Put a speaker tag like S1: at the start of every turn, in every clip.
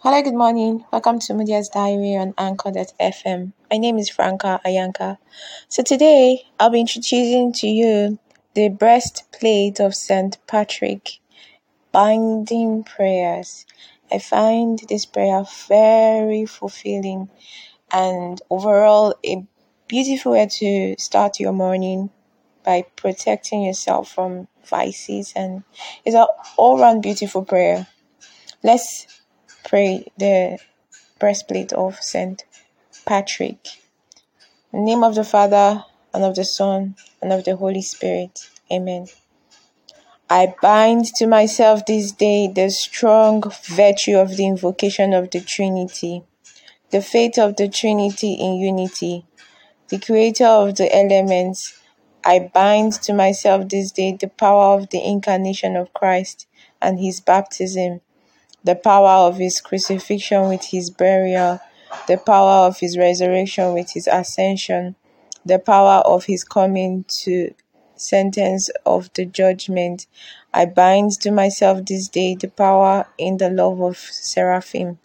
S1: Hello, good morning. Welcome to Media's Diary on Anchor.fm. My name is Franca Ayanka. So today I'll be introducing to you the breastplate of St. Patrick, binding prayers. I find this prayer very fulfilling and overall a beautiful way to start your morning by protecting yourself from vices and it's an all-round beautiful prayer. Let's pray the breastplate of Saint Patrick. In the name of the Father, and of the Son, and of the Holy Spirit. Amen. I bind to myself this day the strong virtue of the invocation of the Trinity, the faith of the Trinity in unity, the Creator of the elements. I bind to myself this day the power of the incarnation of Christ and his baptism the power of his crucifixion with his burial, the power of his resurrection with his ascension, the power of his coming to sentence of the judgment. I bind to myself this day the power in the love of seraphim,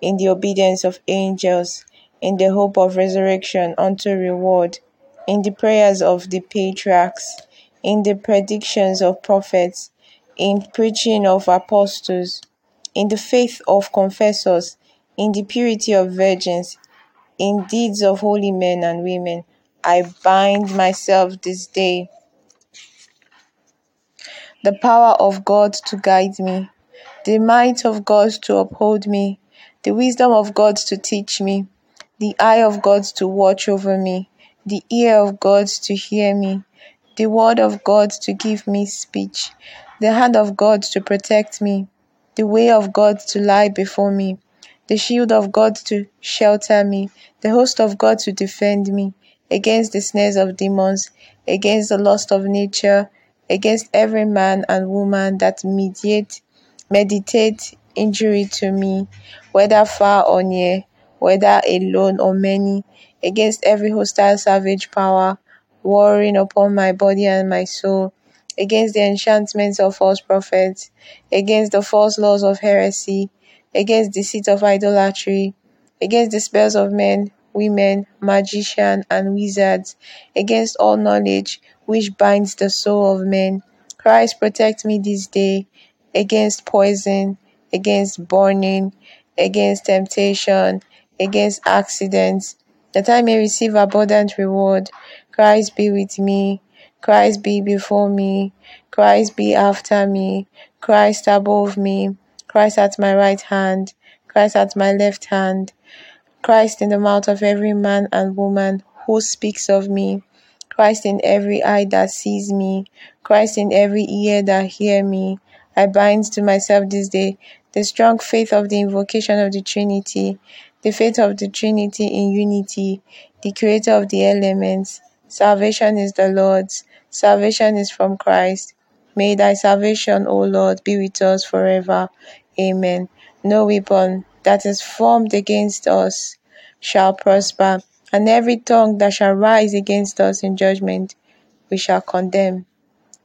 S1: in the obedience of angels, in the hope of resurrection unto reward, in the prayers of the patriarchs, in the predictions of prophets, in preaching of apostles in the faith of confessors, in the purity of virgins, in deeds of holy men and women. I bind myself this day. The power of God to guide me, the might of God to uphold me, the wisdom of God to teach me, the eye of God to watch over me, the ear of God to hear me, the word of God to give me speech, the hand of God to protect me the way of God to lie before me, the shield of God to shelter me, the host of God to defend me against the snares of demons, against the lust of nature, against every man and woman that mediate, meditate injury to me, whether far or near, whether alone or many, against every hostile savage power, warring upon my body and my soul against the enchantments of false prophets, against the false laws of heresy, against deceit of idolatry, against the spells of men, women, magicians, and wizards, against all knowledge which binds the soul of men. Christ protect me this day against poison, against burning, against temptation, against accidents, that I may receive abundant reward. Christ be with me. Christ be before me, Christ be after me, Christ above me, Christ at my right hand, Christ at my left hand, Christ in the mouth of every man and woman who speaks of me, Christ in every eye that sees me, Christ in every ear that hear me. I bind to myself this day the strong faith of the invocation of the Trinity, the faith of the Trinity in unity, the creator of the elements. Salvation is the Lord's. Salvation is from Christ. May thy salvation, O Lord, be with us forever. Amen. No weapon that is formed against us shall prosper, and every tongue that shall rise against us in judgment we shall condemn.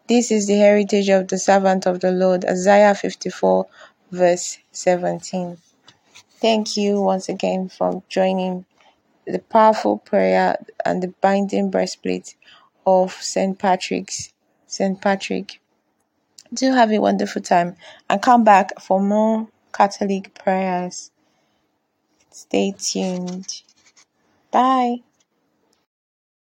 S1: This is the heritage of the servant of the Lord. Isaiah 54, verse 17. Thank you once again for joining the powerful prayer and the binding breastplate of St. Patrick's. St. Patrick. Do have a wonderful time and come back for more Catholic prayers. Stay tuned. Bye.